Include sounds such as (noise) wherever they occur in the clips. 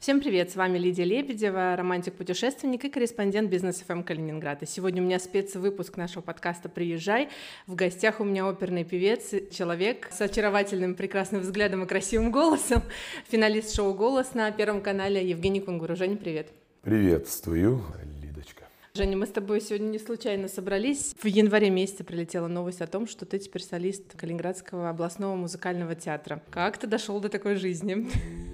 Всем привет, с вами Лидия Лебедева, романтик-путешественник и корреспондент бизнес ФМ Калининграда. Сегодня у меня спецвыпуск нашего подкаста «Приезжай». В гостях у меня оперный певец, человек с очаровательным, прекрасным взглядом и красивым голосом, финалист шоу «Голос» на Первом канале Евгений Кунгуру. Женя, привет. Приветствую. Женя, мы с тобой сегодня не случайно собрались. В январе месяце прилетела новость о том, что ты теперь солист Калининградского областного музыкального театра. Как ты дошел до такой жизни?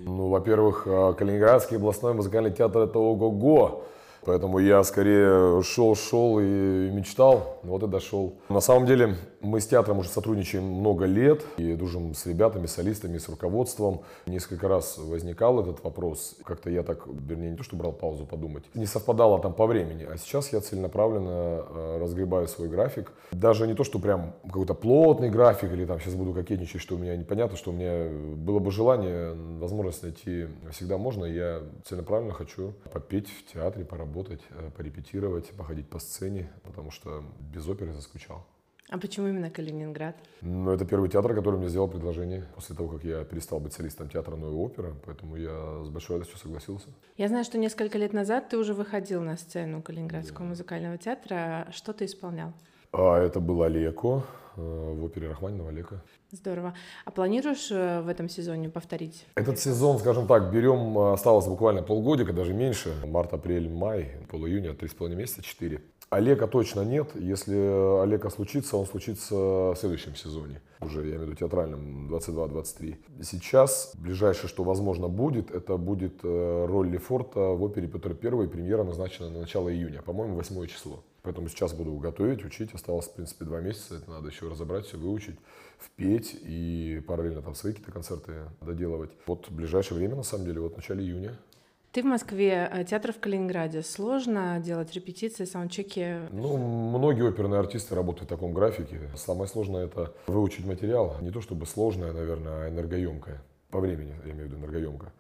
Ну, во-первых, а, Калининградский областной музыкальный театр — это ого-го. Поэтому я скорее шел-шел и мечтал, вот и дошел. На самом деле мы с театром уже сотрудничаем много лет и дружим с ребятами, солистами, с руководством. Несколько раз возникал этот вопрос. Как-то я так, вернее, не то, что брал паузу подумать, не совпадало там по времени. А сейчас я целенаправленно э, разгребаю свой график. Даже не то, что прям какой-то плотный график или там сейчас буду кокетничать, что у меня непонятно, что у меня было бы желание, возможность найти всегда можно. Я целенаправленно хочу попеть в театре, поработать э, порепетировать, походить по сцене, потому что без оперы заскучал. А почему именно Калининград? Ну, это первый театр, который мне сделал предложение после того, как я перестал быть солистом театра «Новая опера», поэтому я с большой радостью согласился. Я знаю, что несколько лет назад ты уже выходил на сцену Калининградского да. музыкального театра. Что ты исполнял? А, это был Олеко э, в опере Рахманинова Олега. Здорово. А планируешь э, в этом сезоне повторить? Этот сезон, скажем так, берем, э, осталось буквально полгодика, даже меньше. Март, апрель, май, пол-июня, три с половиной месяца, четыре. Олега точно нет. Если Олега случится, он случится в следующем сезоне. Уже, я имею в виду, театральном, 22-23. Сейчас, ближайшее, что возможно будет, это будет роль Лефорта в опере Петр I. Премьера назначена на начало июня, по-моему, 8 число. Поэтому сейчас буду готовить, учить. Осталось, в принципе, два месяца. Это надо еще разобрать, все выучить, впеть и параллельно там свои какие-то концерты доделывать. Вот в ближайшее время, на самом деле, вот в начале июня. Ты в Москве, э, театр в Калининграде. Сложно делать репетиции, саундчеки? Ну, многие оперные артисты работают в таком графике. Самое сложное — это выучить материал. Не то чтобы сложное, наверное, а энергоемкое. По времени, я имею в виду энергоемкое.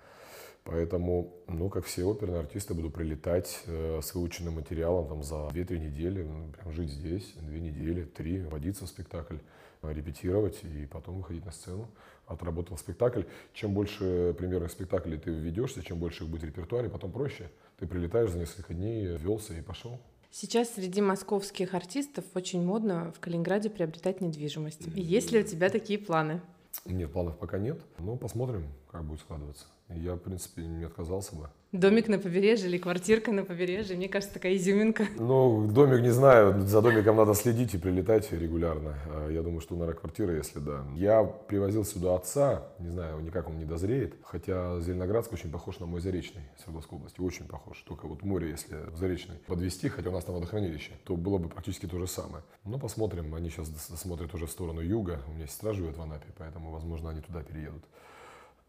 Поэтому, ну, как все оперные артисты, буду прилетать э, с выученным материалом там, за 2-3 недели, ну, прям жить здесь, 2 недели, 3, водиться в спектакль, репетировать и потом выходить на сцену. Отработал спектакль. Чем больше премьерных спектаклей ты введешься, чем больше их будет в репертуаре, потом проще. Ты прилетаешь за несколько дней, ввелся и пошел. Сейчас среди московских артистов очень модно в Калининграде приобретать недвижимость. Есть ли у тебя такие планы? Нет, планов пока нет, но посмотрим, как будет складываться. Я, в принципе, не отказался бы. Домик на побережье или квартирка на побережье, мне кажется, такая изюминка. (laughs) Ну, домик не знаю, за домиком надо следить и прилетать регулярно. А, я думаю, что, наверное, квартира, если да. Я привозил сюда отца, не знаю, никак он не дозреет, хотя Зеленоградск очень похож на мой Заречный Свердловской области, очень похож. Только вот море, если в Заречный подвести, хотя у нас там водохранилище, то было бы практически то же самое. Но посмотрим, они сейчас смотрят уже в сторону юга, у меня сестра живет в Анапе, поэтому, возможно, они туда переедут.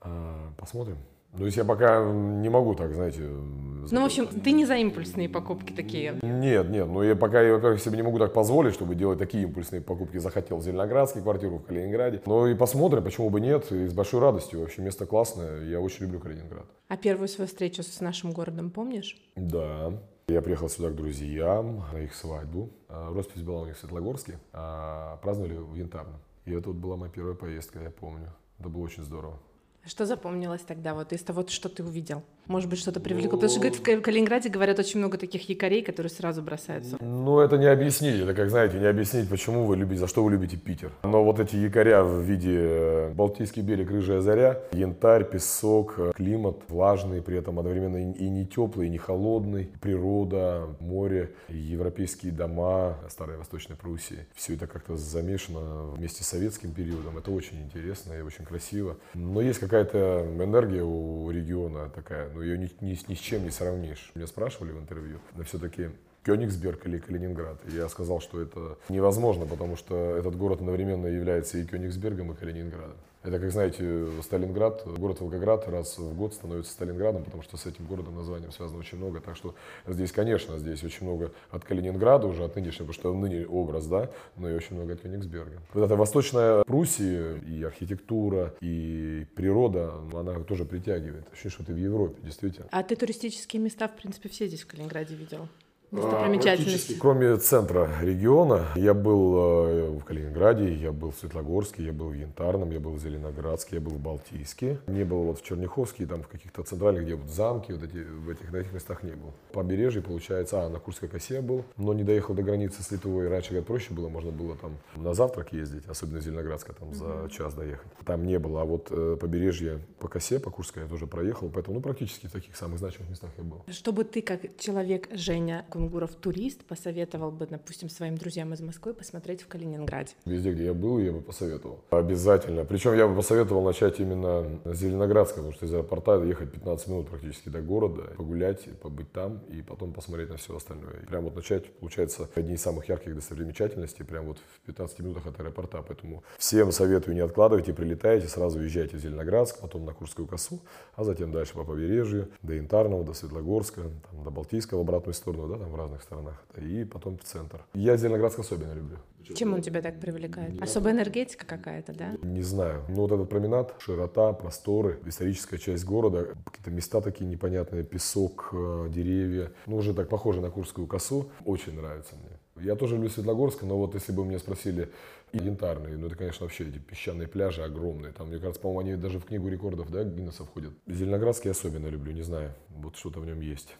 А, посмотрим. Ну, то есть я пока не могу так, знаете... Ну, в общем, ты не за импульсные покупки такие? Нет, нет. Ну, я пока, я, во-первых, себе не могу так позволить, чтобы делать такие импульсные покупки. Захотел в Зеленоградске квартиру, в Калининграде. Ну, и посмотрим, почему бы нет. И с большой радостью. Вообще, место классное. Я очень люблю Калининград. А первую свою встречу с нашим городом помнишь? Да. Я приехал сюда к друзьям на их свадьбу. А, роспись была у них в Светлогорске, а праздновали в Янтарном. И это вот была моя первая поездка, я помню. Это было очень здорово. Что запомнилось тогда вот из того, что ты увидел? Может быть, что-то привлекло? Потому что говорит, в Калининграде говорят очень много таких якорей, которые сразу бросаются. Ну, это не объяснить. Это, как знаете, не объяснить, почему вы любите, за что вы любите Питер. Но вот эти якоря в виде э, Балтийский берег, Рыжая заря, янтарь, песок, э, климат влажный, при этом одновременно и не теплый, и не холодный, природа, море, европейские дома старой Восточной Пруссии. Все это как-то замешано вместе с советским периодом. Это очень интересно и очень красиво. Но есть какая-то энергия у региона такая, ну, ее ни, ни, ни с чем не сравнишь. Меня спрашивали в интервью, но все-таки Кёнигсберг или Калининград. И я сказал, что это невозможно, потому что этот город одновременно является и Кёнигсбергом, и Калининградом. Это, как знаете, Сталинград, город Волгоград раз в год становится Сталинградом, потому что с этим городом названием связано очень много. Так что здесь, конечно, здесь очень много от Калининграда уже, от нынешнего, потому что ныне образ, да, но и очень много от Кёнигсберга. Вот эта восточная Пруссия и архитектура, и природа, она тоже притягивает. Ощущение, что ты в Европе, действительно. А ты туристические места, в принципе, все здесь в Калининграде видел? Достопримечательности? Кроме центра региона, я был э, в Калининграде, я был в Светлогорске, я был в Янтарном, я был в Зеленоградске, я был в Балтийске. Не был вот в Черняховске, там в каких-то центральных, где вот замки, вот эти, в этих, на этих местах не был. Побережье, получается, а, на Курской косе был, но не доехал до границы с Литвой. Раньше, говорят, проще было, можно было там на завтрак ездить, особенно из Зеленоградска, там за mm-hmm. час доехать. Там не было, а вот э, побережье по косе, по Курской я тоже проехал, поэтому, ну, практически в таких самых значимых местах я был. Чтобы ты, как человек, Женя Кунгуров, турист, посоветовал бы, допустим, своим друзьям из Москвы посмотреть в Калининграде? Везде, где я был, я бы посоветовал. Обязательно. Причем я бы посоветовал начать именно с Зеленоградска, потому что из аэропорта ехать 15 минут практически до города, погулять, побыть там и потом посмотреть на все остальное. Прям вот начать, получается, одни из самых ярких достопримечательностей, прям вот в 15 минутах от аэропорта. Поэтому всем советую не откладывайте, прилетайте, сразу езжайте в Зеленоградск, потом на Курскую косу, а затем дальше по побережью, до Янтарного, до Светлогорска, там, до Балтийского в обратную сторону, да, в разных сторонах, и потом в центр. Я Зеленоградск особенно люблю. Чем он тебя так привлекает? Особая энергетика какая-то, да? Не знаю. Ну вот этот променад, широта, просторы, историческая часть города, какие-то места такие непонятные, песок, э, деревья. Ну уже так похоже на Курскую косу. Очень нравится мне. Я тоже люблю Светлогорск, но вот если бы меня спросили, и янтарные, ну это, конечно, вообще эти песчаные пляжи огромные. Там, мне кажется, по-моему, они даже в книгу рекордов, да, Гиннесса входят. Зеленоградский особенно люблю, не знаю, вот что-то в нем есть.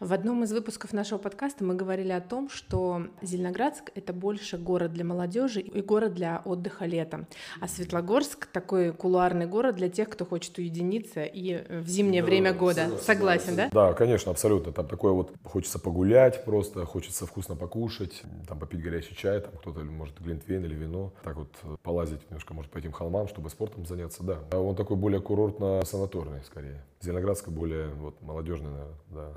В одном из выпусков нашего подкаста мы говорили о том, что Зеленоградск — это больше город для молодежи и город для отдыха летом. А Светлогорск — такой кулуарный город для тех, кто хочет уединиться и в зимнее да, время года. Согласен, Согласен, да? Да, конечно, абсолютно. Там такое вот хочется погулять просто, хочется вкусно покушать, там попить горячий чай, там кто-то может глинтвейн или вино, так вот полазить немножко, может, по этим холмам, чтобы спортом заняться, да. А он такой более курортно-санаторный скорее. Зеленоградска более вот молодежный, наверное, да.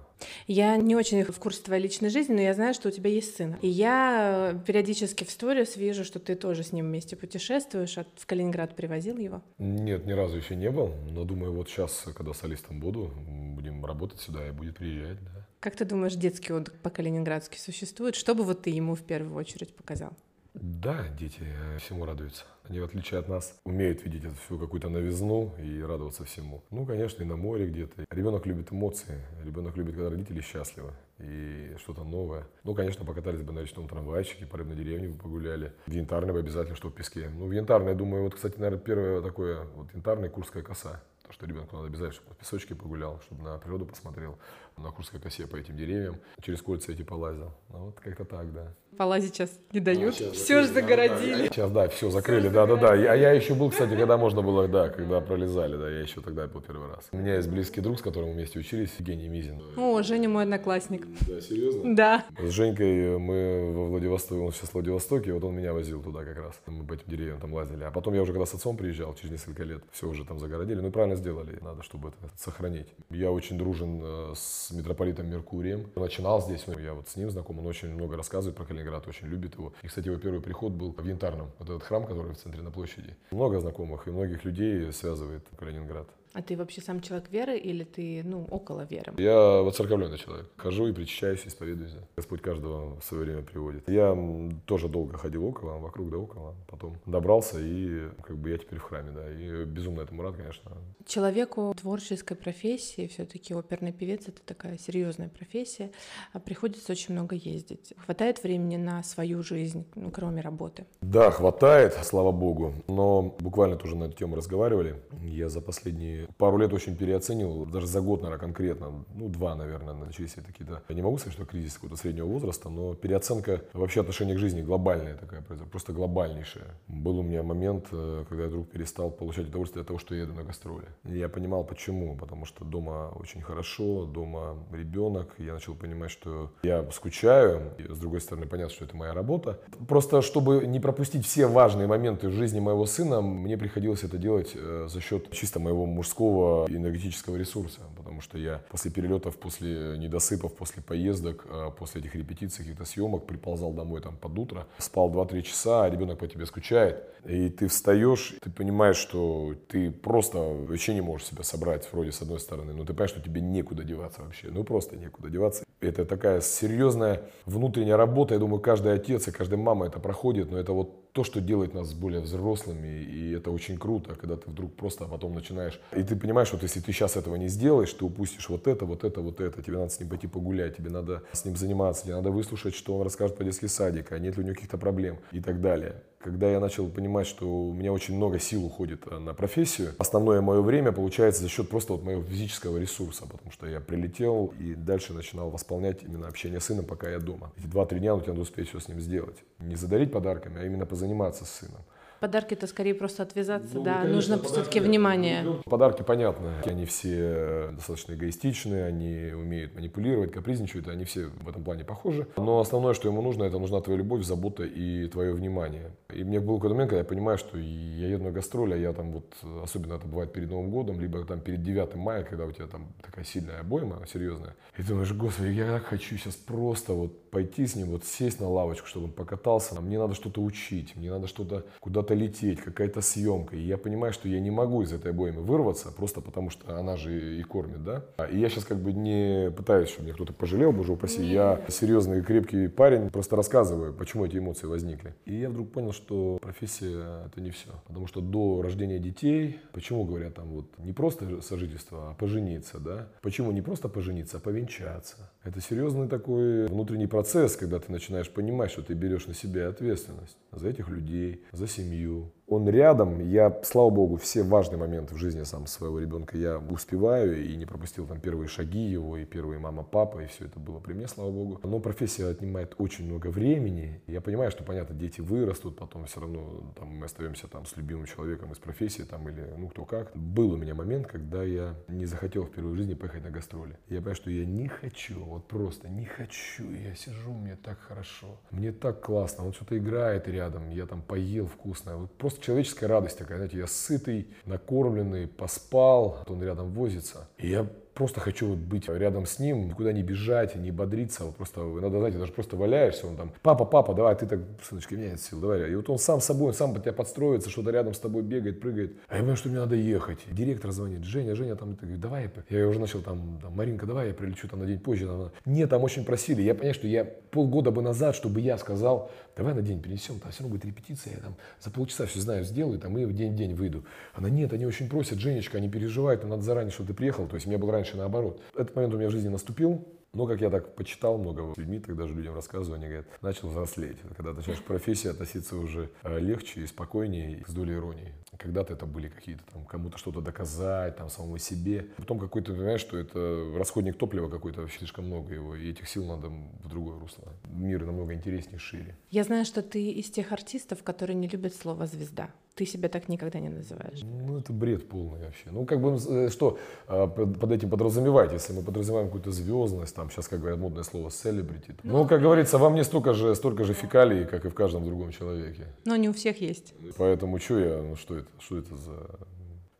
Я не очень в курсе твоей личной жизни, но я знаю, что у тебя есть сын. И я периодически в сторис вижу, что ты тоже с ним вместе путешествуешь. А в Калининград привозил его? Нет, ни разу еще не был. Но думаю, вот сейчас, когда солистом буду, будем работать сюда и будет приезжать, да. Как ты думаешь, детский отдых по-калининградски существует? Что бы вот ты ему в первую очередь показал? Да, дети всему радуются. Они, в отличие от нас, умеют видеть эту всю какую-то новизну и радоваться всему. Ну, конечно, и на море где-то. Ребенок любит эмоции. Ребенок любит, когда родители счастливы и что-то новое. Ну, конечно, покатались бы на речном трамвайчике, по рыбной деревне бы погуляли. В Янтарной бы обязательно, что в песке. Ну, в Янтарной, думаю, вот, кстати, наверное, первое такое, вот Янтарная Курская коса. То, что ребенку надо обязательно, чтобы в песочке погулял, чтобы на природу посмотрел на Курской косе по этим деревьям, через кольца эти полазил. Ну, вот как-то так, да. Полазить сейчас не дают, а, все же загородили. Сейчас, да, все закрыли, да-да-да. А я еще был, кстати, когда можно было, да, когда пролезали, да, я еще тогда был первый раз. У меня есть близкий друг, с которым мы вместе учились, Евгений Мизин. О, Женя мой одноклассник. Да, серьезно? Да. С Женькой мы во Владивостоке, он сейчас в Владивостоке, вот он меня возил туда как раз. Мы по этим деревьям там лазили. А потом я уже когда с отцом приезжал, через несколько лет, все уже там загородили. Ну и правильно сделали, надо, чтобы это сохранить. Я очень дружен э, с митрополитом Меркурием. Начинал здесь, я вот с ним знаком, он очень много рассказывает про Калининград, очень любит его. И, кстати, его первый приход был в Янтарном, вот этот храм, который в центре на площади. Много знакомых и многих людей связывает Калининград. А ты вообще сам человек веры или ты, ну, около веры? Я воцерковленный человек. Хожу и причащаюсь, исповедуюсь. Господь каждого в свое время приводит. Я тоже долго ходил около, вокруг да около. Потом добрался и как бы я теперь в храме, да. И безумно этому рад, конечно. Человеку творческой профессии, все-таки оперный певец это такая серьезная профессия, а приходится очень много ездить. Хватает времени на свою жизнь, ну, кроме работы? Да, хватает, слава богу. Но буквально тоже на эту тему разговаривали. Я за последние пару лет очень переоценил, даже за год, наверное, конкретно, ну, два, наверное, начались какие-то, я не могу сказать, что кризис какого-то среднего возраста, но переоценка вообще отношения к жизни глобальная такая, просто глобальнейшая. Был у меня момент, э, когда я вдруг перестал получать удовольствие от того, что я еду на гастроли. И я понимал, почему, потому что дома очень хорошо, дома ребенок, я начал понимать, что я скучаю, и с другой стороны, понятно, что это моя работа. Просто, чтобы не пропустить все важные моменты в жизни моего сына, мне приходилось это делать э, за счет чисто моего мужского мужского энергетического ресурса, потому что я после перелетов, после недосыпов, после поездок, а, после этих репетиций, каких-то съемок приползал домой там под утро, спал 2-3 часа, а ребенок по тебе скучает, и ты встаешь, ты понимаешь, что ты просто вообще не можешь себя собрать, вроде с одной стороны, но ты понимаешь, что тебе некуда деваться вообще, ну просто некуда деваться. Это такая серьезная внутренняя работа, я думаю, каждый отец и каждая мама это проходит, но это вот то, что делает нас более взрослыми, и это очень круто, когда ты вдруг просто потом начинаешь, и ты понимаешь, вот если ты сейчас этого не сделаешь, ты упустишь вот это, вот это, вот это, тебе надо с ним пойти погулять, тебе надо с ним заниматься, тебе надо выслушать, что он расскажет по детский садик, а нет ли у него каких-то проблем и так далее. Когда я начал понимать, что у меня очень много сил уходит э, на профессию, основное мое время получается за счет просто вот моего физического ресурса, потому что я прилетел и дальше начинал восполнять именно общение с сыном, пока я дома. Эти два-три дня ну, тебе надо успеть все с ним сделать. Не задарить подарками, а именно позаниматься с сыном. Подарки это скорее просто отвязаться, ну, да, конечно, нужно все-таки внимание. Подарки понятно, они все достаточно эгоистичные, они умеют манипулировать, капризничают, они все в этом плане похожи. Но основное, что ему нужно, это нужна твоя любовь, забота и твое внимание. И мне был какой-то момент, когда я понимаю, что я еду на гастроли, а я там вот, особенно это бывает перед Новым годом, либо там перед 9 мая, когда у тебя там такая сильная обойма, серьезная. И думаешь, господи, я так хочу сейчас просто вот пойти с ним, вот сесть на лавочку, чтобы он покатался. Мне надо что-то учить, мне надо что-то куда-то лететь, какая-то съемка. И я понимаю, что я не могу из этой обоймы вырваться, просто потому что она же и кормит, да. И я сейчас как бы не пытаюсь, чтобы меня кто-то пожалел, боже упаси. Я серьезный крепкий парень, просто рассказываю, почему эти эмоции возникли. И я вдруг понял, что профессия это не все. Потому что до рождения детей, почему говорят там вот не просто сожительство, а пожениться, да? Почему не просто пожениться, а повенчаться? Это серьезный такой внутренний процесс, когда ты начинаешь понимать, что ты берешь на себя ответственность за этих людей, за семью, он рядом. Я, слава богу, все важные моменты в жизни сам своего ребенка я успеваю и не пропустил там первые шаги его, и первые мама, папа, и все это было при мне, слава богу. Но профессия отнимает очень много времени. Я понимаю, что, понятно, дети вырастут, потом все равно там, мы остаемся там с любимым человеком из профессии, там, или ну кто как. Был у меня момент, когда я не захотел впервые в жизни поехать на гастроли. Я понимаю, что я не хочу, вот просто не хочу. Я сижу, мне так хорошо, мне так классно, он что-то играет рядом, я там поел вкусно. Вот просто человеческая радость такая, знаете, я сытый, накормленный, поспал, он рядом возится. И я просто хочу вот быть рядом с ним, никуда не бежать, не бодриться, вот просто иногда, знаете, даже просто валяешься, он там, папа, папа, давай, ты так, сыночка, меня нет сил, давай. И вот он сам собой, он сам под тебя подстроится, что-то рядом с тобой бегает, прыгает. А я понимаю, что мне надо ехать. Директор звонит, Женя, Женя, там, ты, давай, я уже начал там, там, Маринка, давай, я прилечу там на день позже. Там, нет, там очень просили. Я понимаю, что я полгода бы назад, чтобы я сказал, давай на день перенесем, там все равно будет репетиция, я там за полчаса все знаю, сделаю, там, и в день-день выйду. Она, нет, они очень просят, Женечка, они переживают, надо заранее, чтобы ты приехал. То есть у меня был раньше наоборот. Этот момент у меня в жизни наступил, но, как я так почитал много людьми, тогда же людям рассказываю, они говорят, начал взрослеть. Когда начинаешь к профессии относиться уже э, легче и спокойнее, с долей иронии. Когда-то это были какие-то там, кому-то что-то доказать, там, самому себе. Потом какой-то, понимаешь, что это расходник топлива какой-то, вообще слишком много его, и этих сил надо в другое русло. Мир намного интереснее, шире. Я знаю, что ты из тех артистов, которые не любят слово «звезда». Ты себя так никогда не называешь. Ну, это бред полный вообще. Ну, как бы, э, что а, под этим подразумевать, если мы подразумеваем какую-то звездность, там, сейчас, как говорят, модное слово celebrity. Ну, ну как говорится, во мне столько же, столько же фекалий, как и в каждом другом человеке. Но не у всех есть. Поэтому что я, ну, что это, что это за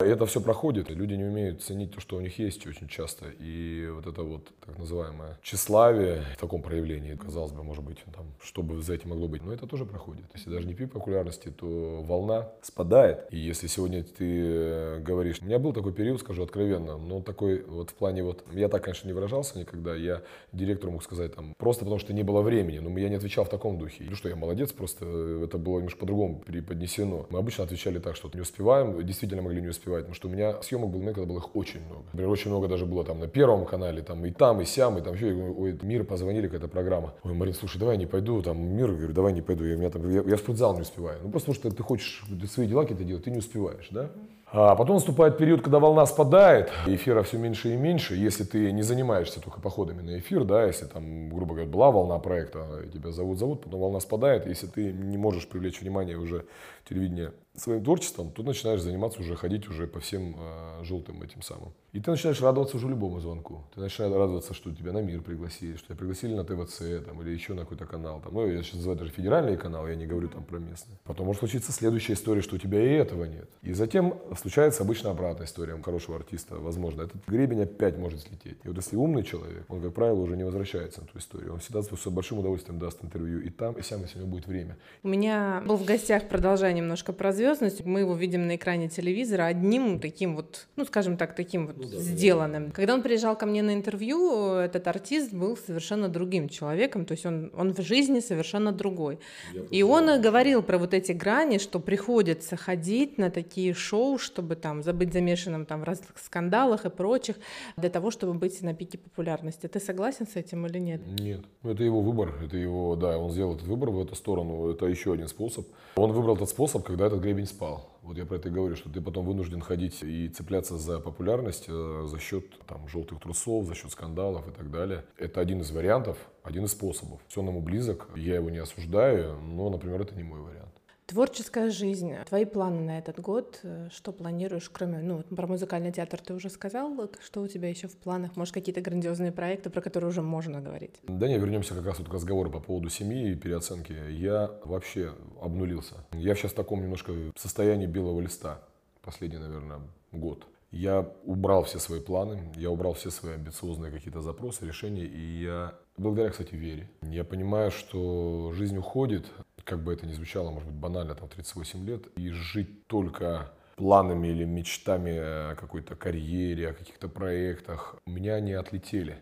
это все проходит, люди не умеют ценить то, что у них есть очень часто. И вот это вот так называемое тщеславие в таком проявлении, казалось бы, может быть, там, что бы за этим могло быть, но это тоже проходит. Если даже не пик популярности, то волна спадает. И если сегодня ты э, говоришь, у меня был такой период, скажу откровенно, но такой вот в плане вот, я так, конечно, не выражался никогда, я директору мог сказать там, просто потому что не было времени, но я не отвечал в таком духе. Ну что, я молодец, просто это было немножко по-другому преподнесено. Мы обычно отвечали так, что не успеваем, действительно могли не успевать успевать, потому что у меня съемок был момент, когда было их очень много. Например, очень много даже было там на Первом канале, там и там, и сям, и там еще, ой, Мир позвонили, какая-то программа. Ой, Марин, слушай, давай не пойду, там, Мир, говорю, давай не пойду, я, меня там, я, я в спортзал не успеваю. Ну, просто потому что ты хочешь свои дела какие-то делать, ты не успеваешь, да? А потом наступает период, когда волна спадает, эфира все меньше и меньше. Если ты не занимаешься только походами на эфир, да, если там, грубо говоря, была волна проекта, тебя зовут, зовут, потом волна спадает, если ты не можешь привлечь внимание уже телевидения своим творчеством, тут начинаешь заниматься уже, ходить уже по всем э, желтым этим самым. И ты начинаешь радоваться уже любому звонку. Ты начинаешь радоваться, что тебя на мир пригласили, что тебя пригласили на ТВЦ там, или еще на какой-то канал. Там. Ну, я сейчас называю даже федеральный канал, я не говорю там про местный. Потом может случиться следующая история, что у тебя и этого нет. И затем случается обычно обратная история хорошего артиста. Возможно, этот гребень опять может слететь. И вот если умный человек, он, как правило, уже не возвращается на ту историю. Он всегда с большим удовольствием даст интервью и там, и сам, если у него будет время. У меня был в гостях, продолжая немножко про звездность, мы его видим на экране телевизора одним таким вот, ну, скажем так, таким вот ну, да, сделанным. Да. Когда он приезжал ко мне на интервью, этот артист был совершенно другим человеком, то есть он, он в жизни совершенно другой. Я и он говорил про вот эти грани, что приходится ходить на такие шоу, чтобы там забыть замешанным там в разных скандалах и прочих, для того, чтобы быть на пике популярности. Ты согласен с этим или нет? Нет. Это его выбор, это его, да, он сделал этот выбор в эту сторону, это еще один способ. Он выбрал этот способ, когда этот гребень спал. Вот я про это и говорю, что ты потом вынужден ходить и цепляться за популярность э, за счет там, желтых трусов, за счет скандалов и так далее. Это один из вариантов, один из способов. Все ему близок, я его не осуждаю, но, например, это не мой вариант. Творческая жизнь. Твои планы на этот год? Э, что планируешь, кроме, ну, про музыкальный театр ты уже сказал. Что у тебя еще в планах? Может, какие-то грандиозные проекты, про которые уже можно говорить? Да не, вернемся как раз вот к разговору по поводу семьи и переоценки. Я вообще обнулился. Я сейчас в таком немножко состоянии белого листа. Последний, наверное, год. Я убрал все свои планы, я убрал все свои амбициозные какие-то запросы, решения, и я, благодаря, кстати, вере, я понимаю, что жизнь уходит, как бы это ни звучало, может быть, банально, там, 38 лет, и жить только планами или мечтами о какой-то карьере, о каких-то проектах, меня не отлетели.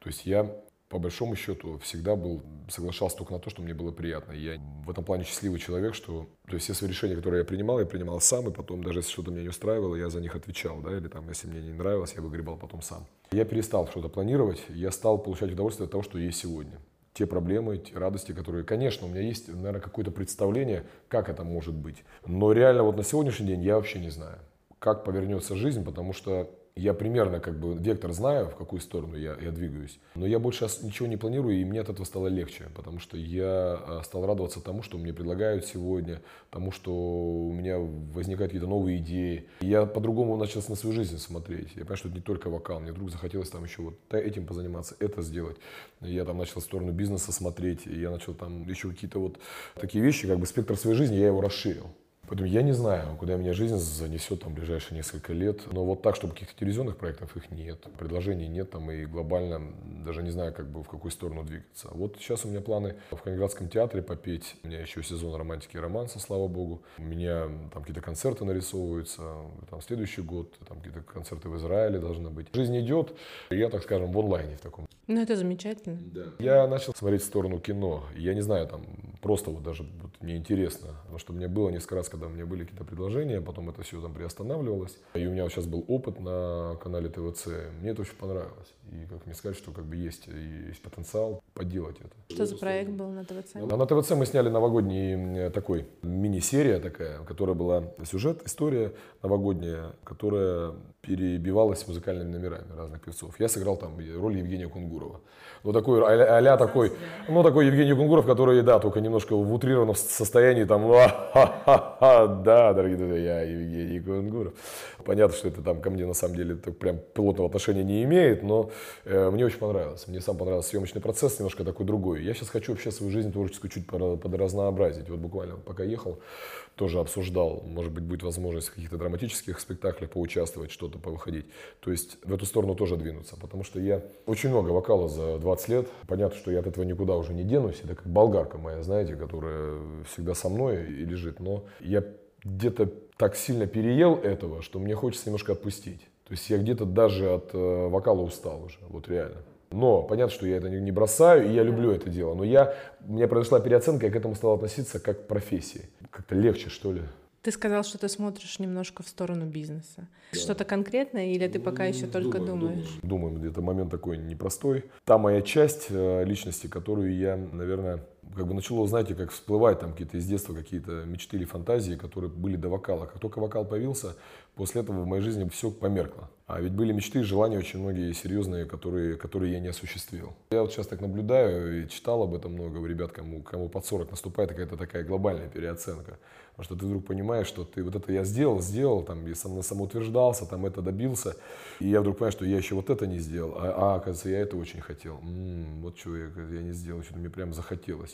То есть я по большому счету всегда был, соглашался только на то, что мне было приятно. Я в этом плане счастливый человек, что то есть все решения, которые я принимал, я принимал сам, и потом даже если что-то меня не устраивало, я за них отвечал, да, или там, если мне не нравилось, я выгребал потом сам. Я перестал что-то планировать, я стал получать удовольствие от того, что есть сегодня те проблемы, те радости, которые, конечно, у меня есть, наверное, какое-то представление, как это может быть. Но реально вот на сегодняшний день я вообще не знаю, как повернется жизнь, потому что я примерно как бы вектор знаю, в какую сторону я, я двигаюсь. Но я больше ничего не планирую, и мне от этого стало легче, потому что я а, стал радоваться тому, что мне предлагают сегодня, тому, что у меня возникают какие-то новые идеи. Я по-другому начал на свою жизнь смотреть. Я понимаю, что это не только вокал. Мне вдруг захотелось там еще вот этим позаниматься, это сделать. Я там начал в сторону бизнеса смотреть, и я начал там еще какие-то вот такие вещи, как бы спектр своей жизни, я его расширил. Поэтому я не знаю, куда меня жизнь занесет там в ближайшие несколько лет. Но вот так, чтобы каких-то телевизионных проектов их нет. Предложений нет там и глобально даже не знаю, как бы в какую сторону двигаться. Вот сейчас у меня планы в Калининградском театре попеть. У меня еще сезон романтики и романса, слава богу. У меня там какие-то концерты нарисовываются. Там следующий год, там какие-то концерты в Израиле должны быть. Жизнь идет, и я, так скажем, в онлайне в таком. Ну, это замечательно. Да. Я начал смотреть в сторону кино. Я не знаю, там, просто вот даже вот, мне интересно. Потому что у меня было несколько раз, когда у меня были какие-то предложения, потом это все там приостанавливалось. И у меня сейчас был опыт на канале ТВЦ. Мне это очень понравилось. И как мне сказать, что как бы есть, есть потенциал поделать это. Что за проект был на ТВЦ? На ТВЦ мы сняли новогодний такой мини-серия такая, которая была сюжет, история новогодняя, которая перебивалась музыкальными номерами разных певцов. Я сыграл там роль Евгения Кунгурова. Ну, такой, а-ля, а такой, ну, такой Евгений Кунгуров, который, да, только немножко в утрированном состоянии, там, ну, а да, дорогие друзья, я Евгений Кунгуров. Понятно, что это там ко мне, на самом деле, так прям пилотного отношения не имеет, но э, мне очень понравилось. Мне сам понравился съемочный процесс, немножко такой другой. Я сейчас хочу вообще свою жизнь творческую чуть подразнообразить. Вот буквально пока ехал, тоже обсуждал, может быть, будет возможность в каких-то драматических спектаклях поучаствовать, что-то повыходить. То есть в эту сторону тоже двинуться, потому что я очень много вокала за 20 лет. Понятно, что я от этого никуда уже не денусь. Это как болгарка моя, знаете, которая всегда со мной и лежит. Но я где-то так сильно переел этого, что мне хочется немножко отпустить. То есть я где-то даже от э, вокала устал уже, вот реально. Но понятно, что я это не бросаю, и я люблю это дело. Но я, у меня произошла переоценка, я к этому стал относиться как к профессии. Как-то легче, что ли. Ты сказал, что ты смотришь немножко в сторону бизнеса. Да. Что-то конкретное или ты пока еще только думаем, думаешь? Думаем, думаем, это момент такой непростой. Та моя часть э, личности, которую я, наверное, как бы начало, знаете, как всплывать там какие-то из детства какие-то мечты или фантазии, которые были до вокала. Как только вокал появился, после этого в моей жизни все померкло. А ведь были мечты и желания очень многие серьезные, которые, которые я не осуществил. Я вот сейчас так наблюдаю и читал об этом много ребят, кому, кому под 40 наступает какая-то такая глобальная переоценка. Потому что ты вдруг понимаешь, что ты вот это я сделал, сделал, там, я сам, самоутверждался, там это добился. И я вдруг понимаю, что я еще вот это не сделал. А, а оказывается, я это очень хотел. М-м, вот чего я, я не сделал, что-то мне прям захотелось.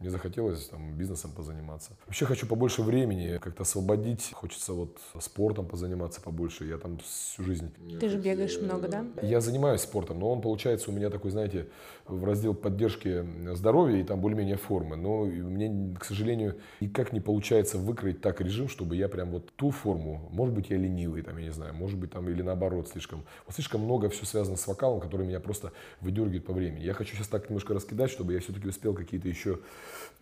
Мне захотелось там, бизнесом позаниматься. Вообще хочу побольше времени, как-то освободить. Хочется вот спортом позаниматься побольше. Я там всю жизнь... Ты же бегаешь много, да? Я занимаюсь спортом, но он получается у меня такой, знаете, в раздел поддержки здоровья и там более-менее формы. Но мне, к сожалению, никак не получается выкроить так режим, чтобы я прям вот ту форму, может быть, я ленивый, там, я не знаю, может быть, там, или наоборот, слишком, вот слишком много все связано с вокалом, который меня просто выдергивает по времени. Я хочу сейчас так немножко раскидать, чтобы я все-таки успел какие-то еще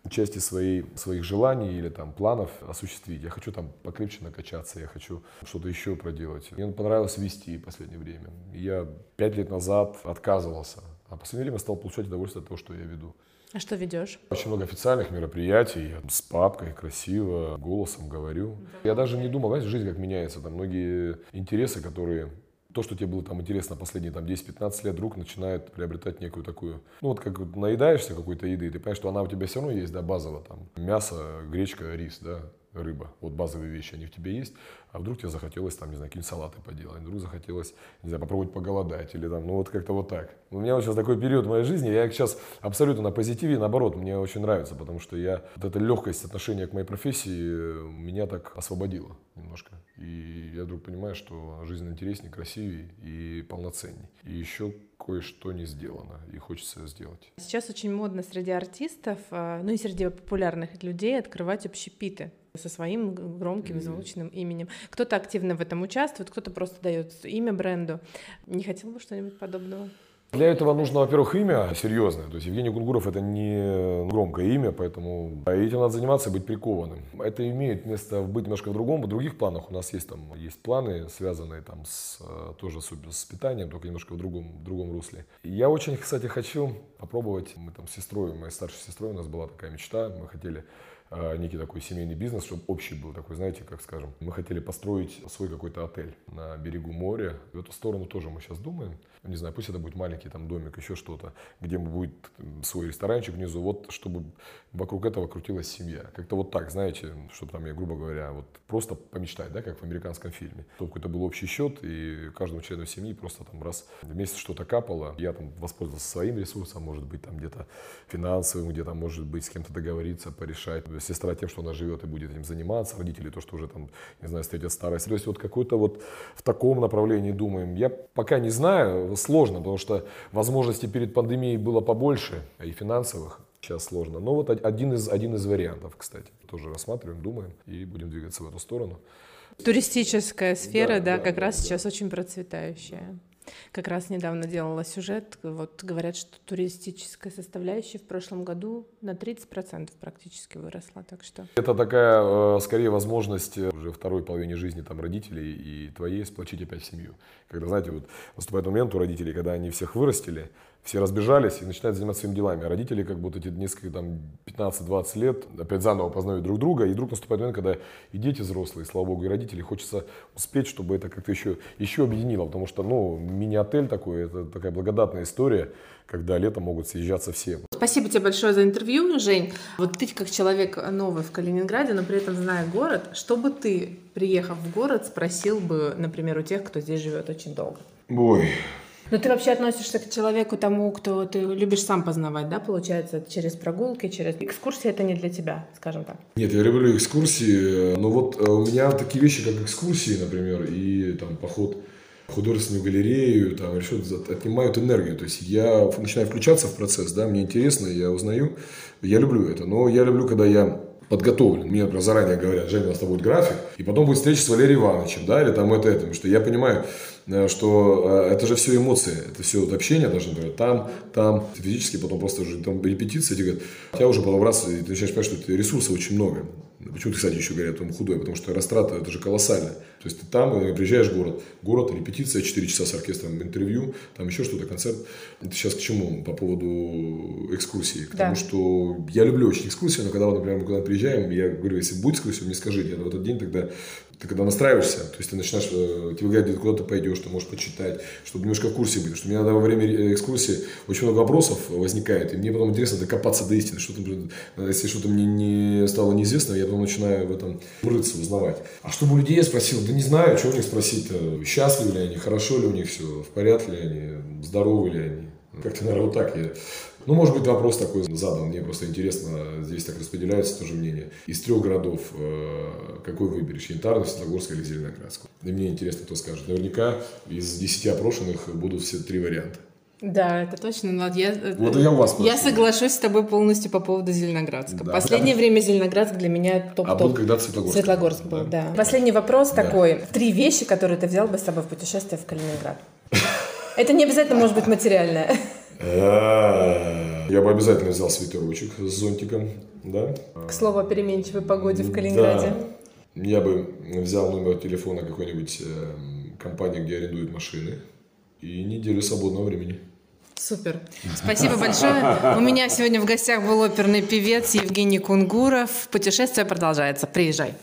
части своей, своих желаний или там планов осуществить. Я хочу там покрепче накачаться, я хочу что-то еще проделать. Мне понравилось вести в последнее время. Я пять лет назад отказывался, а в последнее время стал получать удовольствие от того, что я веду. А что ведешь? Очень много официальных мероприятий. Я с папкой красиво, голосом говорю. Я даже не думал, знаете, жизнь как меняется. Там многие интересы, которые то, что тебе было там интересно последние там 10-15 лет, вдруг начинает приобретать некую такую, ну вот как наедаешься какой-то еды, ты понимаешь, что она у тебя все равно есть, да, базово, там, мясо, гречка, рис, да, рыба, вот базовые вещи, они в тебе есть, а вдруг тебе захотелось там, не знаю, какие-нибудь салаты поделать, вдруг захотелось, не знаю, попробовать поголодать или там, ну вот как-то вот так. У меня вот сейчас такой период в моей жизни, я сейчас абсолютно на позитиве, наоборот, мне очень нравится, потому что я, вот эта легкость отношения к моей профессии меня так освободила немножко. И я вдруг понимаю, что жизнь интереснее, красивее и полноценнее. И еще кое-что не сделано, и хочется сделать. Сейчас очень модно среди артистов, а, ну и среди популярных людей открывать общепиты со своим громким звучным именем. Кто-то активно в этом участвует, кто-то просто дает имя бренду. Не хотел бы что-нибудь подобного? Для этого нужно, во-первых, имя серьезное. То есть Евгений Кунгуров это не громкое имя, поэтому этим надо заниматься и быть прикованным. Это имеет место быть немножко в другом, в других планах. У нас есть там есть планы, связанные там с тоже с, с питанием, только немножко в другом, в другом русле. Я очень, кстати, хочу попробовать. Мы там с сестрой, моей старшей сестрой, у нас была такая мечта. Мы хотели Э, некий такой семейный бизнес, чтобы общий был такой, знаете, как скажем. Мы хотели построить свой какой-то отель на берегу моря. В эту сторону тоже мы сейчас думаем. Не знаю, пусть это будет маленький там домик, еще что-то, где будет свой ресторанчик внизу, вот чтобы вокруг этого крутилась семья. Как-то вот так, знаете, чтобы там, я, грубо говоря, вот просто помечтать, да, как в американском фильме. Чтобы какой-то был общий счет, и каждому члену семьи просто там раз в месяц что-то капало. Я там воспользовался своим ресурсом, может быть, там где-то финансовым, где-то, может быть, с кем-то договориться, порешать сестра тем, что она живет и будет этим заниматься, родители то, что уже там, не знаю, встретят старость. То есть вот какой-то вот в таком направлении думаем. Я пока не знаю, сложно, потому что возможностей перед пандемией было побольше, и финансовых, сейчас сложно. Но вот один из, один из вариантов, кстати, тоже рассматриваем, думаем и будем двигаться в эту сторону. Туристическая сфера, да, да, да как да, раз да. сейчас очень процветающая. Как раз недавно делала сюжет, вот говорят, что туристическая составляющая в прошлом году на 30% практически выросла, так что... Это такая, э, скорее, возможность э, уже второй половине жизни там родителей и твоей сплочить опять семью. Когда, знаете, вот наступает момент у родителей, когда они всех вырастили, все разбежались и начинают заниматься своими делами. А родители как будто эти несколько, там, 15-20 лет опять заново познают друг друга. И вдруг наступает момент, когда и дети взрослые, слава богу, и родители, хочется успеть, чтобы это как-то еще, еще объединило. Потому что, ну, мини-отель такой, это такая благодатная история, когда летом могут съезжаться все. Спасибо тебе большое за интервью, Жень. Вот ты как человек новый в Калининграде, но при этом зная город, что бы ты, приехав в город, спросил бы, например, у тех, кто здесь живет очень долго? Ой, но ты вообще относишься к человеку тому, кто ты любишь сам познавать, да, получается, через прогулки, через экскурсии это не для тебя, скажем так. Нет, я люблю экскурсии, но вот э, у меня такие вещи, как экскурсии, например, и там поход в художественную галерею, там, решут, отнимают энергию. То есть я начинаю включаться в процесс, да, мне интересно, я узнаю, я люблю это. Но я люблю, когда я подготовлен. Мне, например, заранее говорят, Женя, у нас будет график, и потом будет встреча с Валерием Ивановичем, да, или там это, это. Потому что я понимаю, Э, что э, это же все эмоции, это все вот общение должно быть там, там, физически, потом просто уже там репетиции, тебе говорят, у тебя уже потом раз, и ты начинаешь понимать, что ресурсов очень много. Почему кстати, еще говорят, он худой? Потому что растрата, это же колоссальная. То есть ты там, э, приезжаешь в город, город, репетиция, 4 часа с оркестром, интервью, там еще что-то, концерт. Это сейчас к чему? По поводу экскурсии. К да. что я люблю очень экскурсии, но когда, например, мы куда-то приезжаем, я говорю, если будет экскурсия, мне скажите. Я в этот день тогда ты когда настраиваешься, то есть ты начинаешь, э, тебе говорят, куда ты пойдешь, ты можешь почитать, чтобы немножко в курсе быть. Потому что мне надо во время э, экскурсии очень много вопросов возникает, и мне потом интересно докопаться до истины. Что если что-то мне не стало неизвестно, я потом начинаю в этом рыться, узнавать. А чтобы у людей я спросил, да не знаю, что у них спросить, счастливы ли они, хорошо ли у них все, в порядке ли они, здоровы ли они. Как-то, наверное, вот так я... Ну, может быть, вопрос такой задан. Мне просто интересно, здесь так распределяются тоже мнения. Из трех городов э, какой выберешь? Янтарный, Светлогорск или Зеленоградск? И мне интересно, кто скажет. Наверняка из десяти опрошенных будут все три варианта. Да, это точно. Но я, э, вот я вас Я соглашусь с тобой полностью по поводу Зеленоградска. Да. Последнее время Зеленоградск для меня топ-топ. А был когда Светлогорск? Светлогорск был, да. да. Последний вопрос да. такой. Три вещи, которые ты взял бы с собой в путешествие в Калининград. (laughs) Это не обязательно может быть материальное. А, я бы обязательно взял свитерочек с зонтиком, да. К слову о переменчивой погоде в Калининграде. Я бы взял номер телефона какой-нибудь э, компании, где арендуют машины, и неделю свободного времени. Супер. Спасибо большое. У меня сегодня в гостях был оперный певец Евгений Кунгуров. Путешествие продолжается. Приезжай.